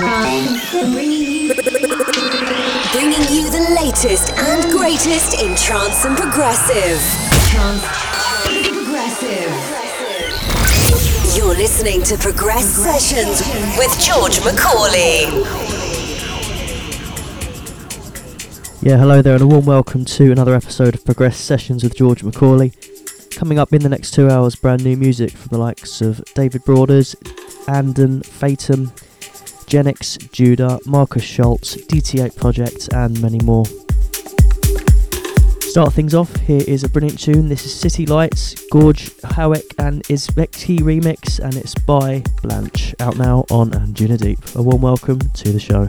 Bringing you the latest and greatest in trance and progressive. Trance progressive. You're listening to Progress Sessions with George Macaulay. Yeah, hello there, and a warm welcome to another episode of Progress Sessions with George Macaulay. Coming up in the next two hours, brand new music from the likes of David Broaders, Anden, Fatum, Genix, Judah, Markus Schulz, DT8 Project, and many more. Start things off, here is a brilliant tune. This is City Lights, Gorje Hewek and Izhevski remix, and it's by Blanche, out now on Anjuna Deep. A warm welcome to the show.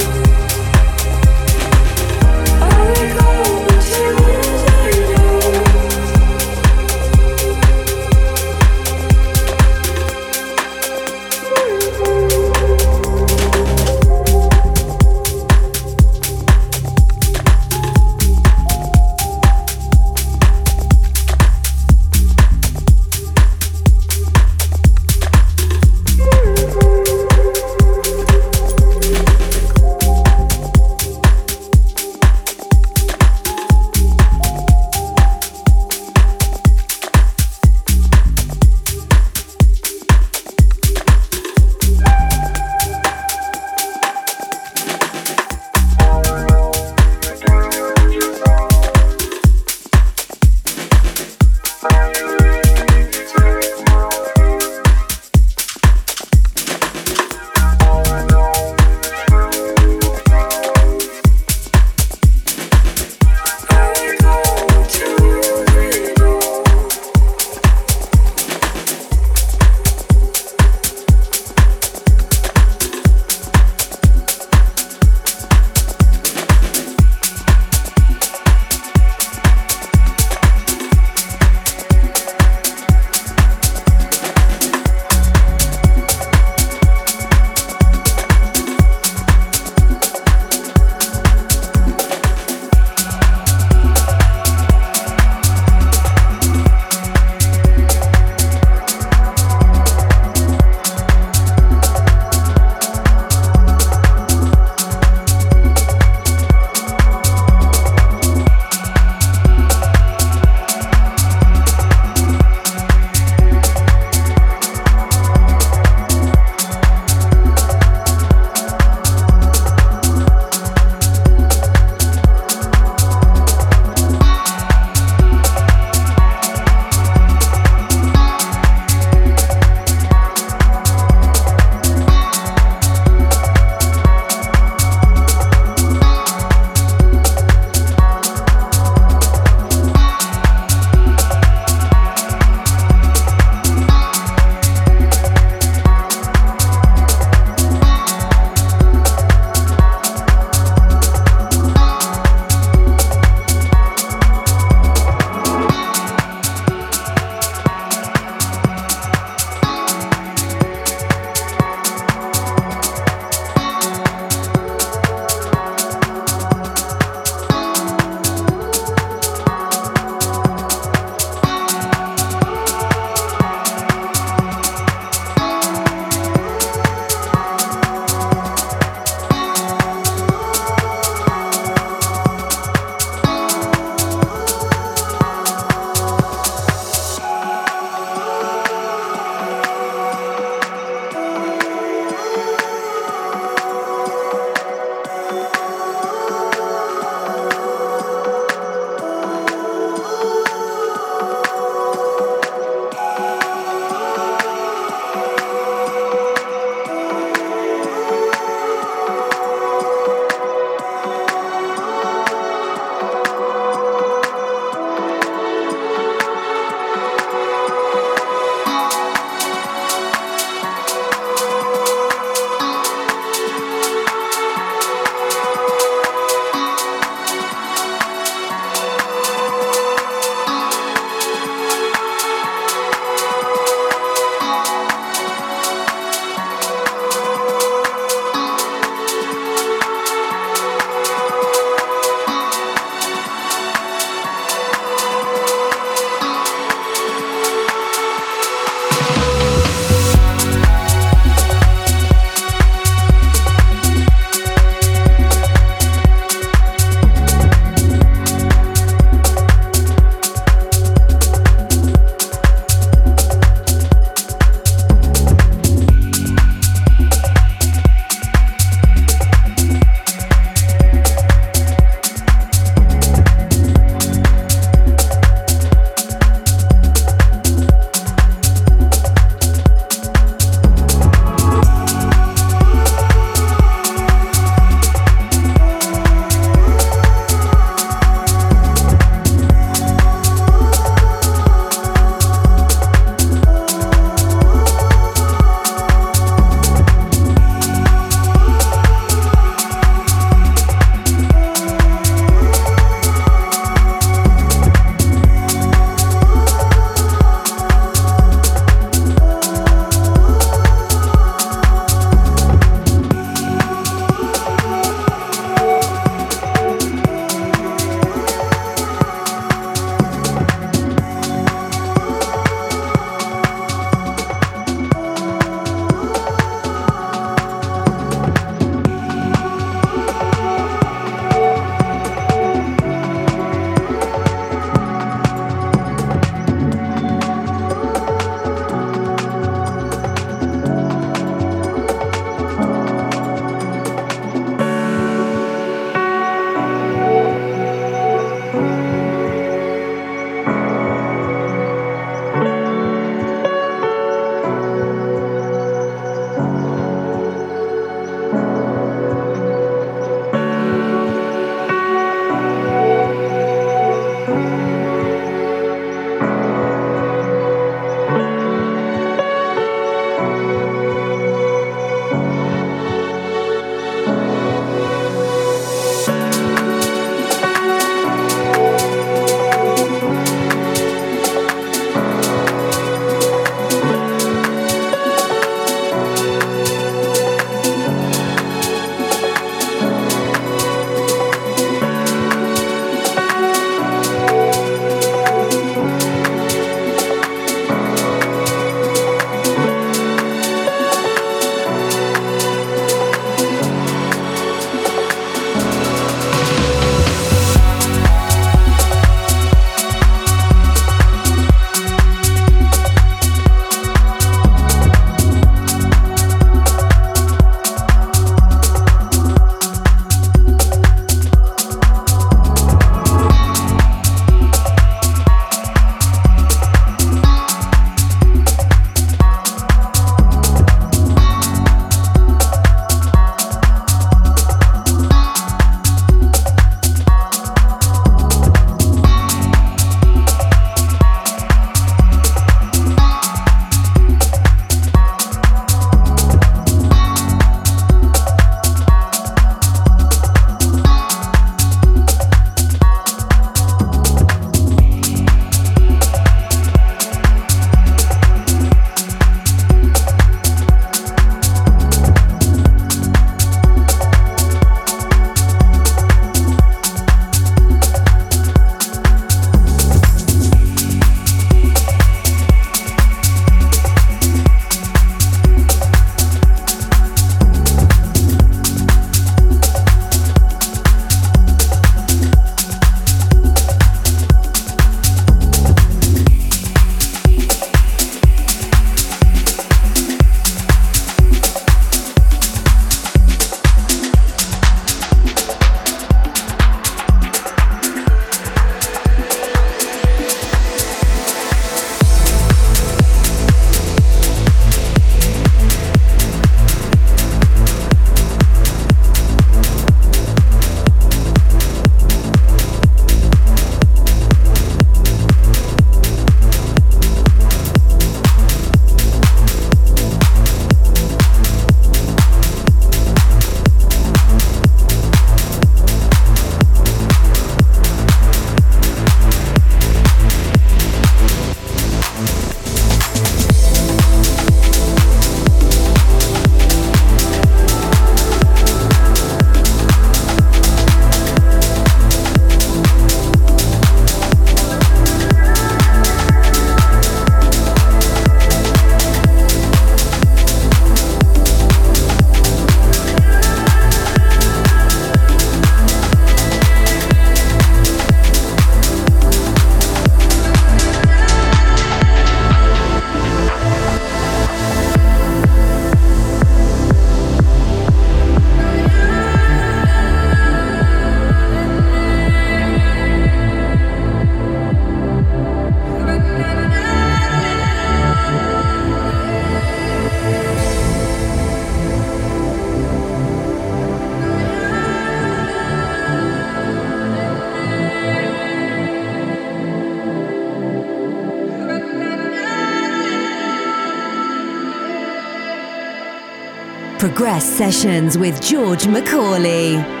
Progress Sessions with George Macaulay.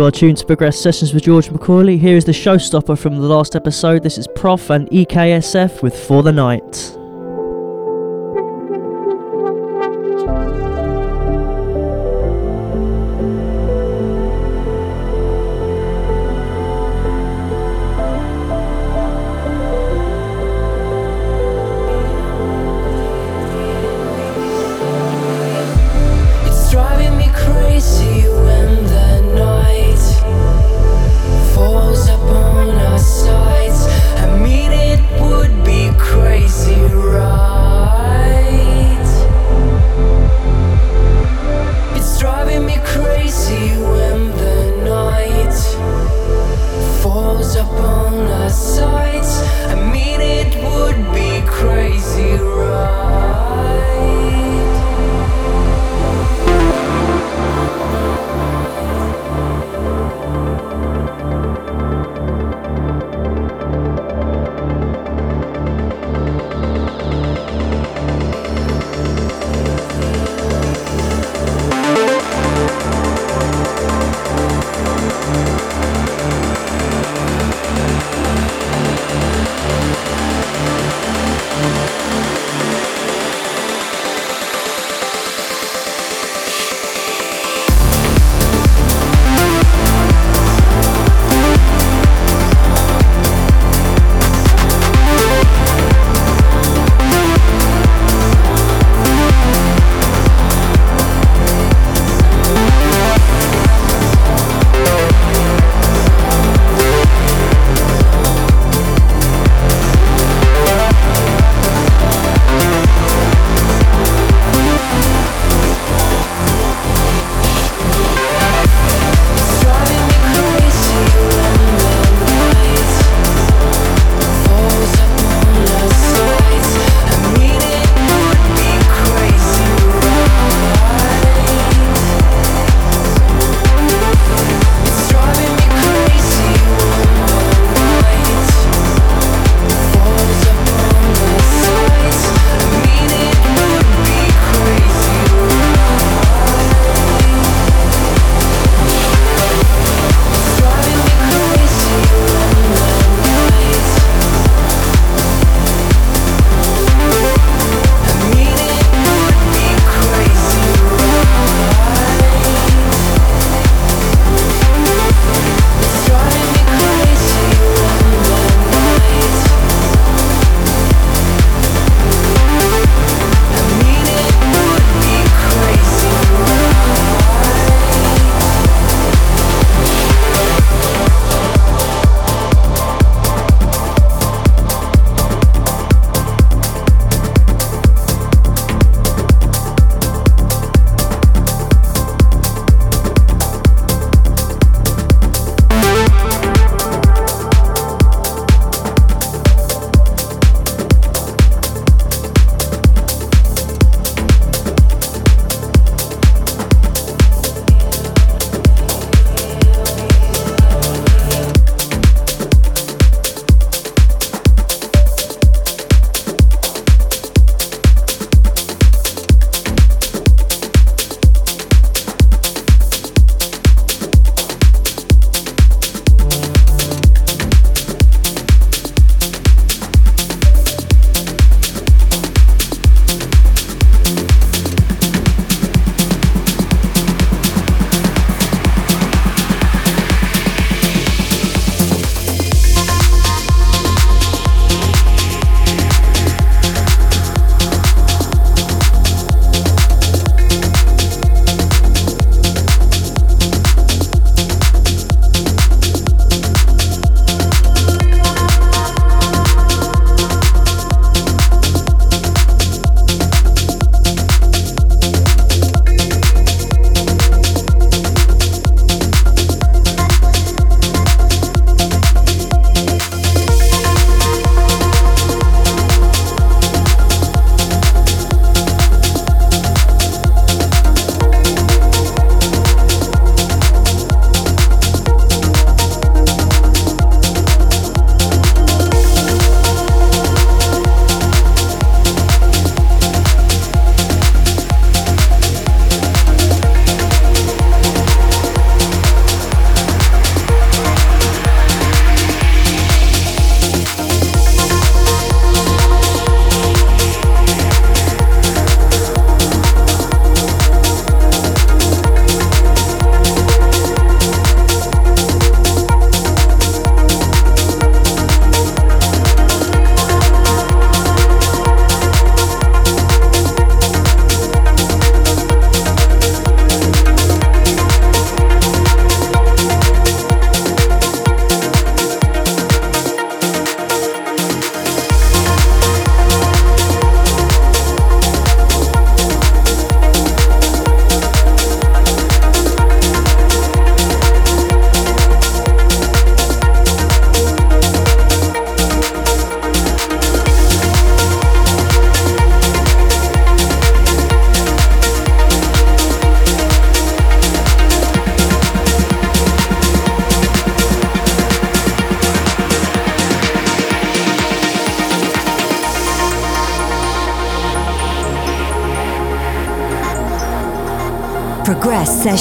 You are tuned to Progress Sessions with George McCauley. Here is the showstopper from the last episode. This is Prof and EKSF with For the Night.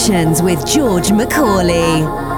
Sessions with George Macaulay.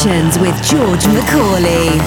Sessions with George Macaulay.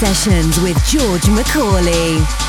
Sessions with George Macaulay.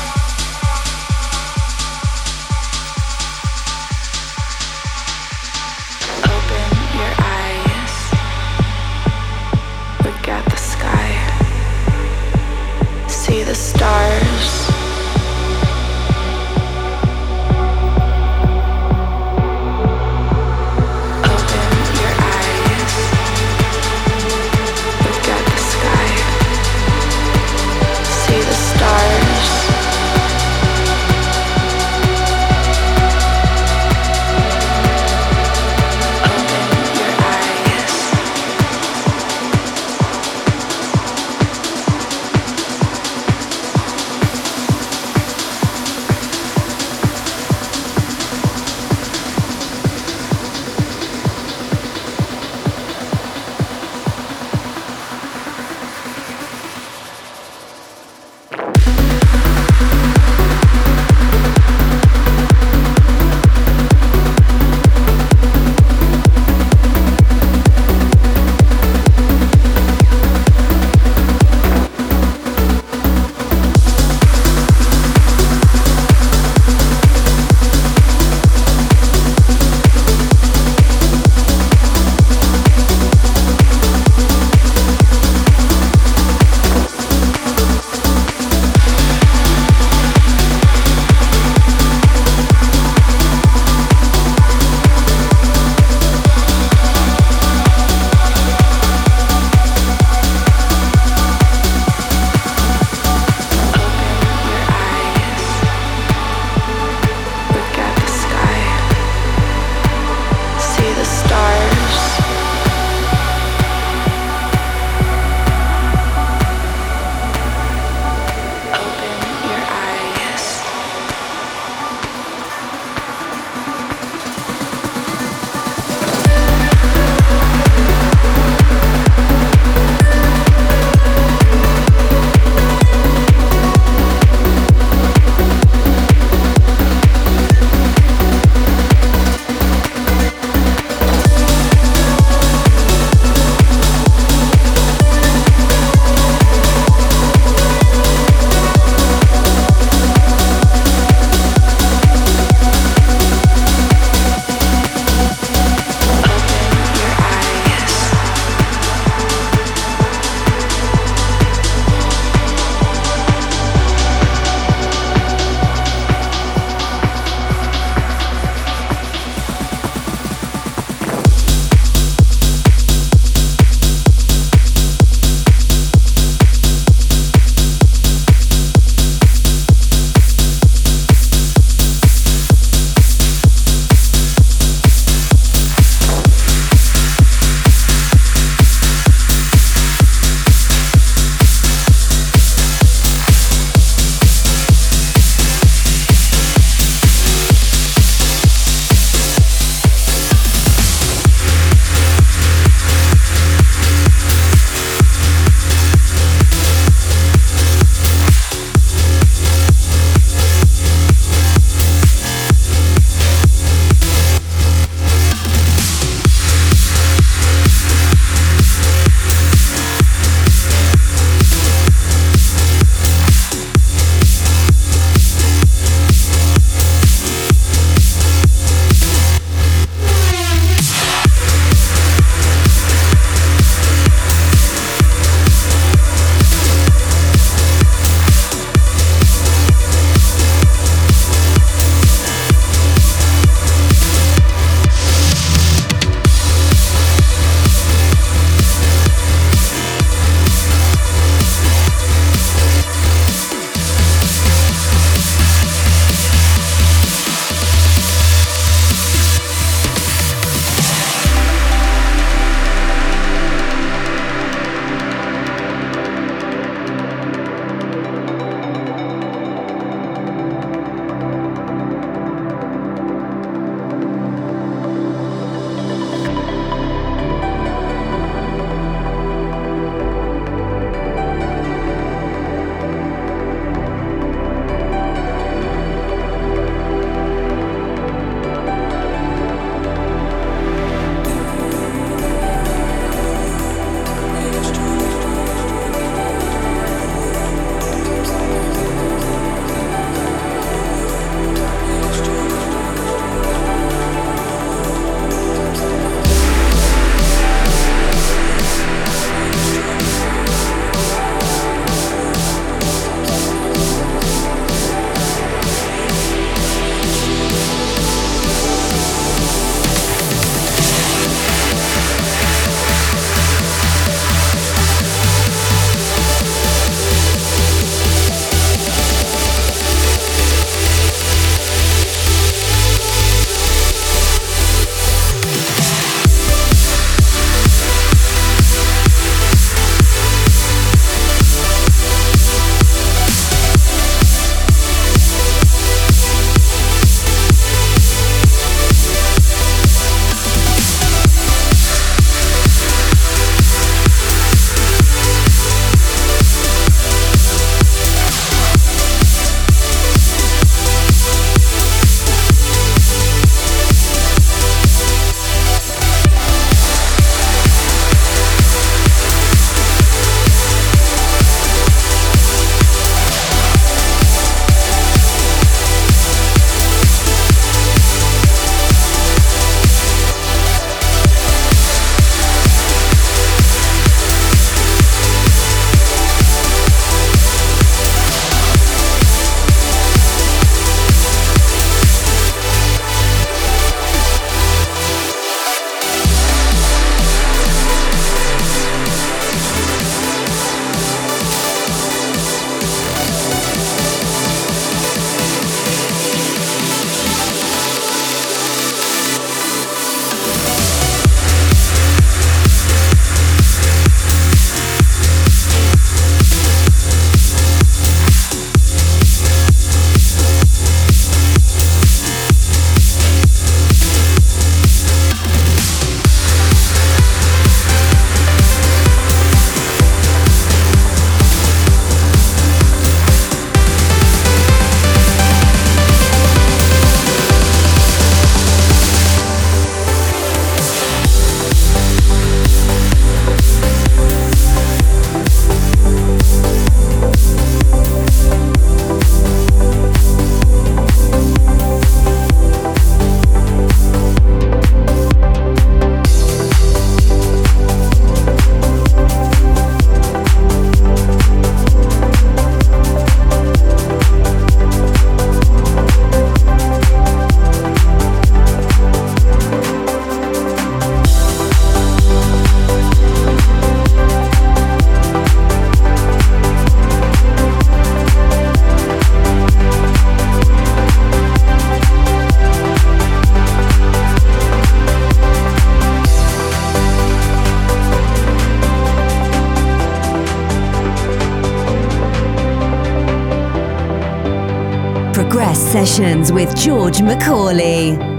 With George Macaulay.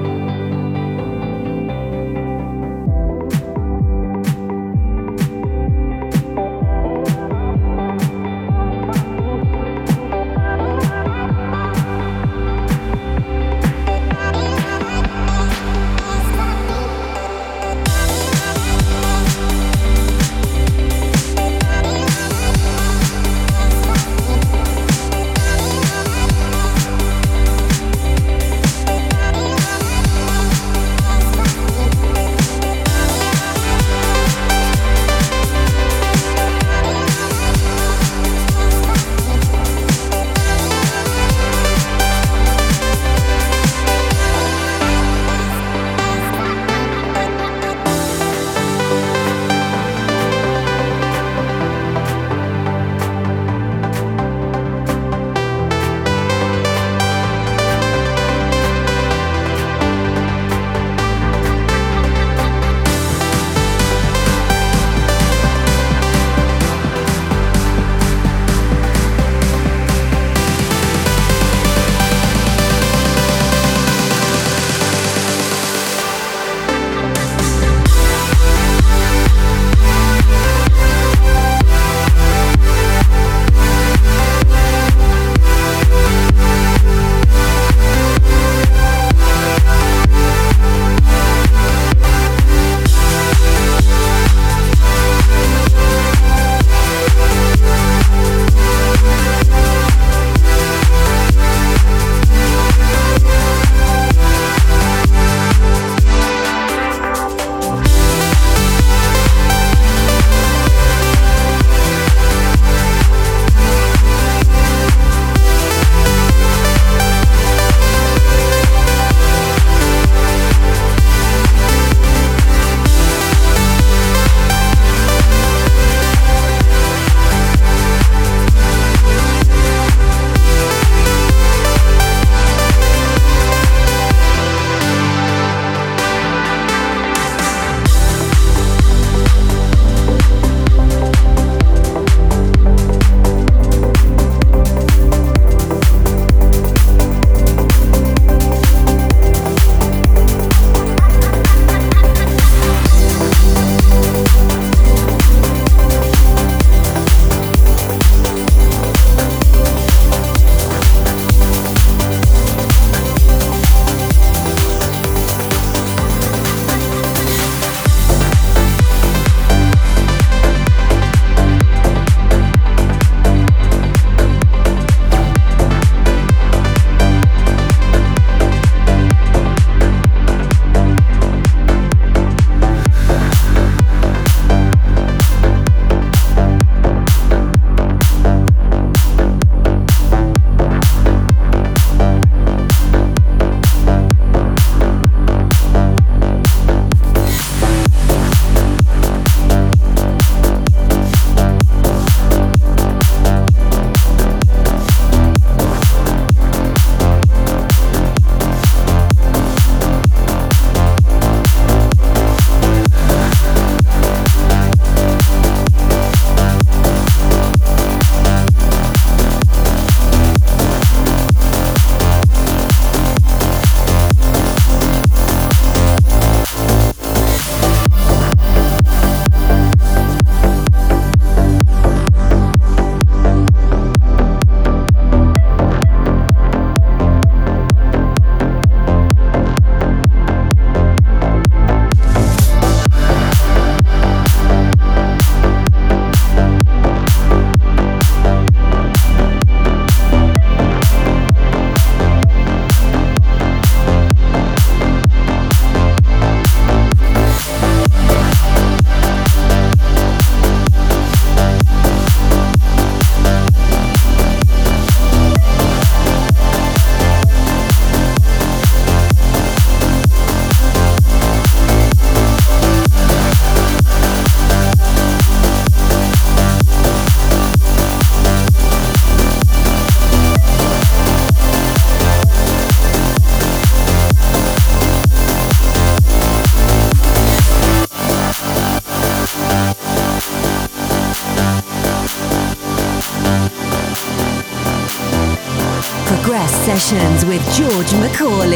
Sessions with George Macaulay.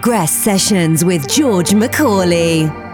Progress Sessions with George Macaulay.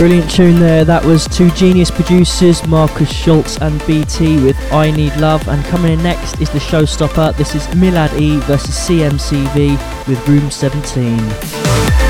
Brilliant tune there. That was two genius producers, Markus Schulz and BT with I Need Love. And coming in next is the showstopper. This is Milad E versus CMCV with Room 17.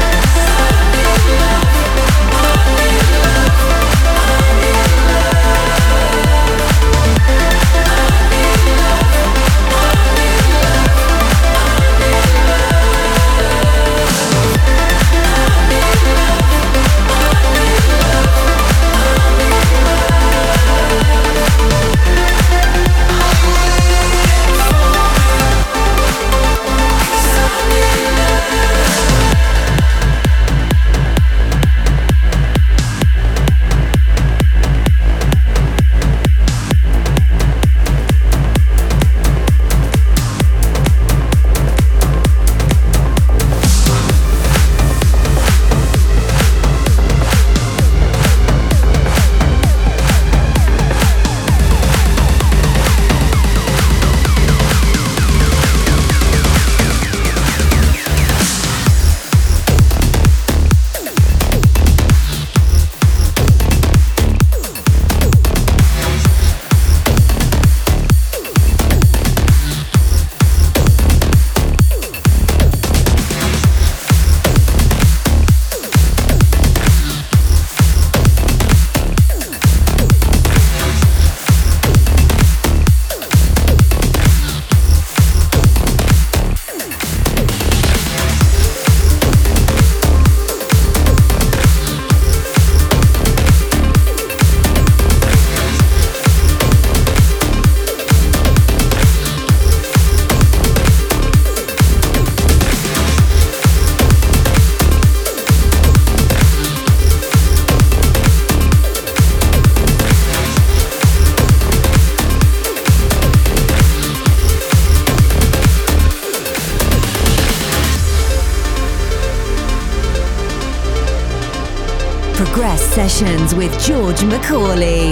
Sessions with George Macaulay.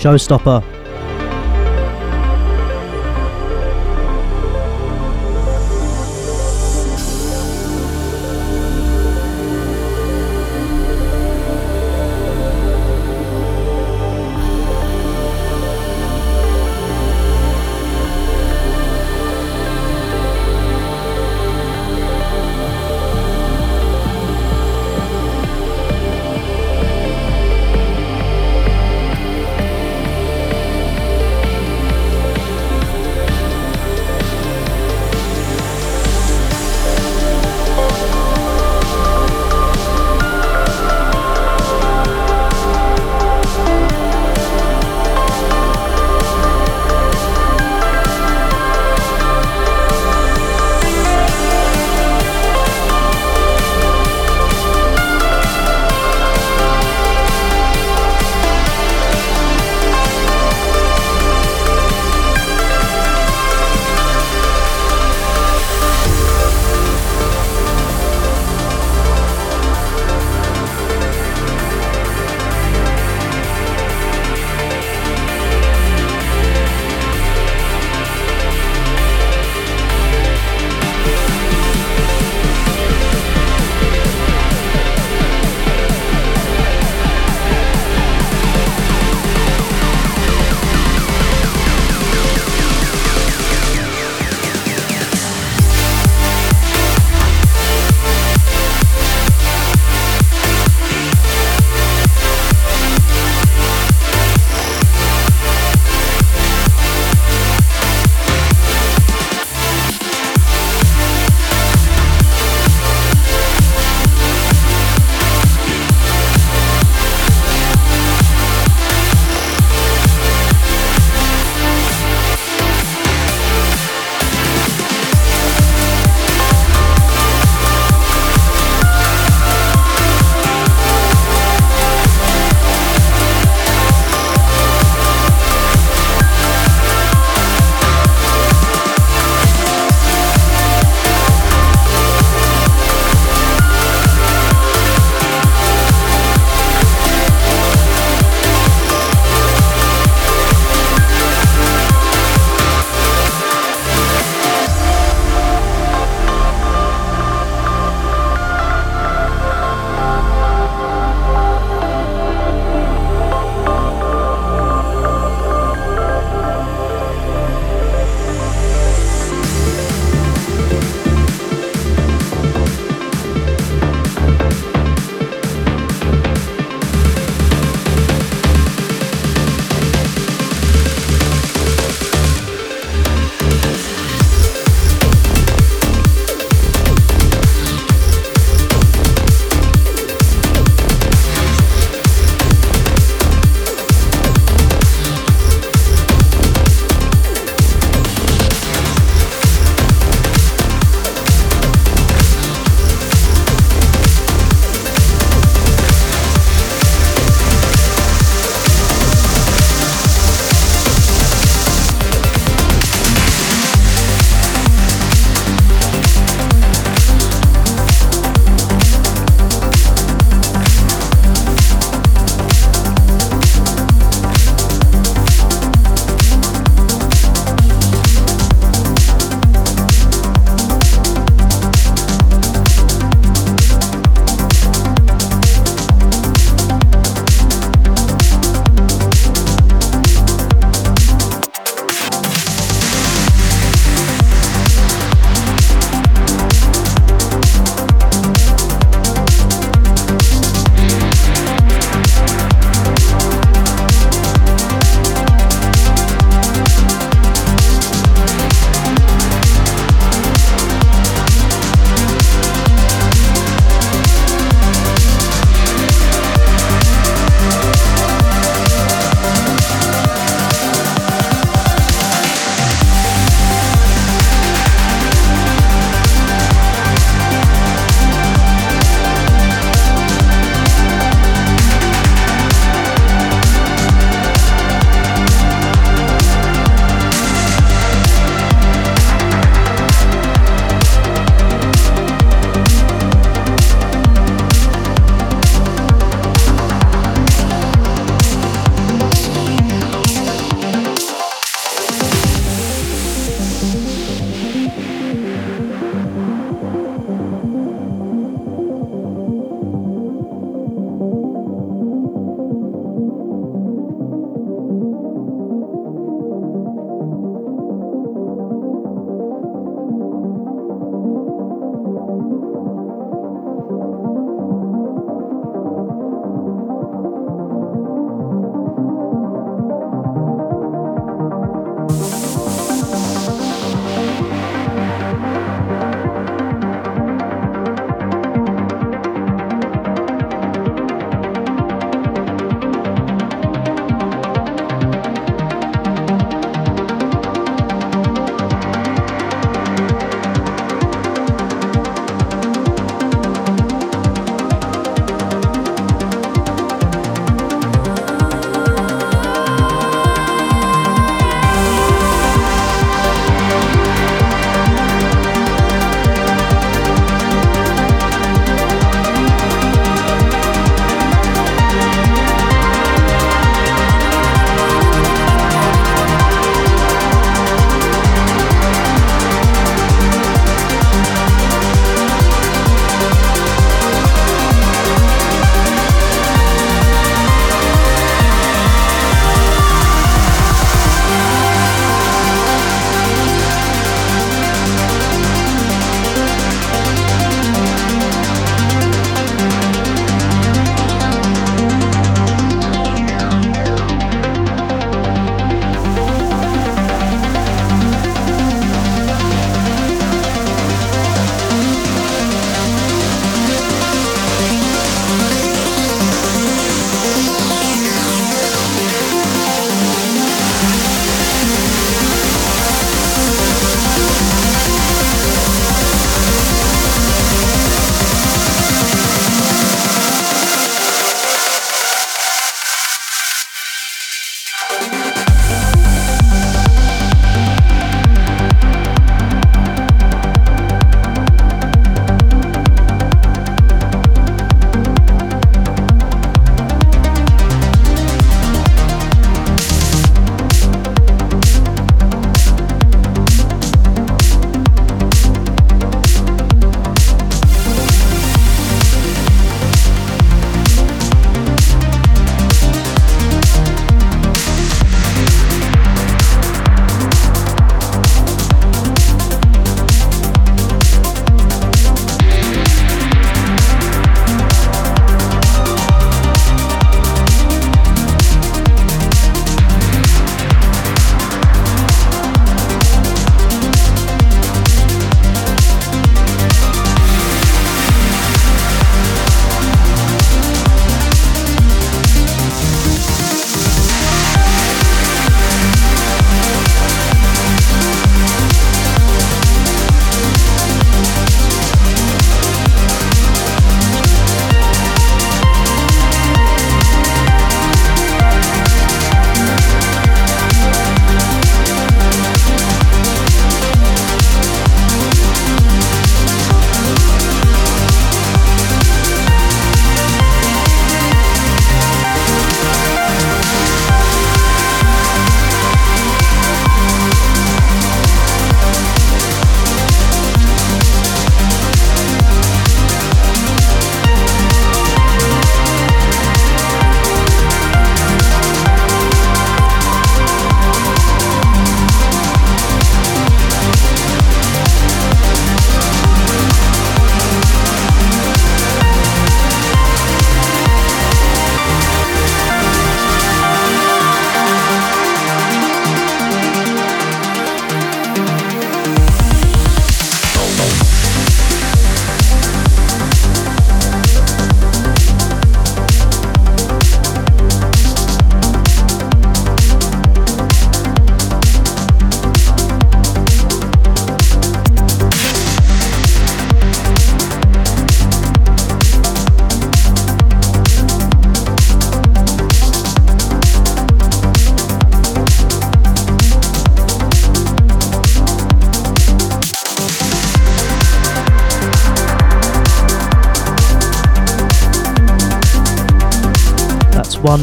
Showstopper.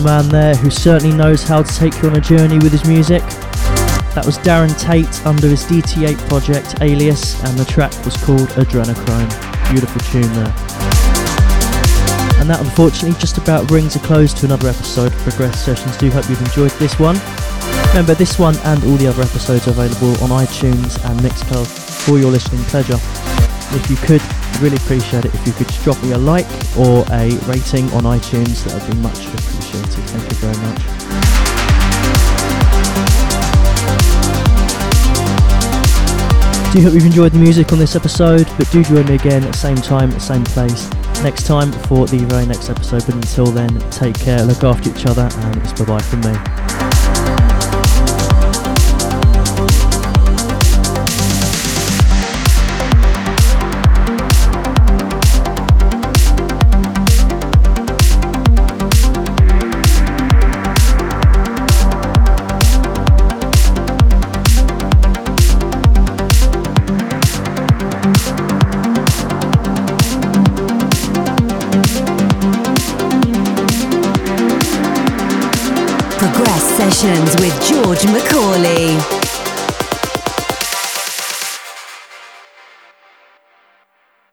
Man there who certainly knows how to take you on a journey with his music. That was Darren Tate under his DT8 project Alias, and the track was called Adrenochrome. Beautiful tune there. And that unfortunately just about brings a close to another episode of Progress Sessions. Do hope you've enjoyed this one. Remember, this one and all the other episodes are available on iTunes and Mixcloud for your listening pleasure. If you could, really appreciate it if you could drop me a like or a rating on iTunes. That would be much appreciated. Do hope you've enjoyed the music on this episode, but do join me again at the same time, same place next time for the very next episode. But until then, take care, look after each other, and it's bye bye from me. Sessions with George Macaulay.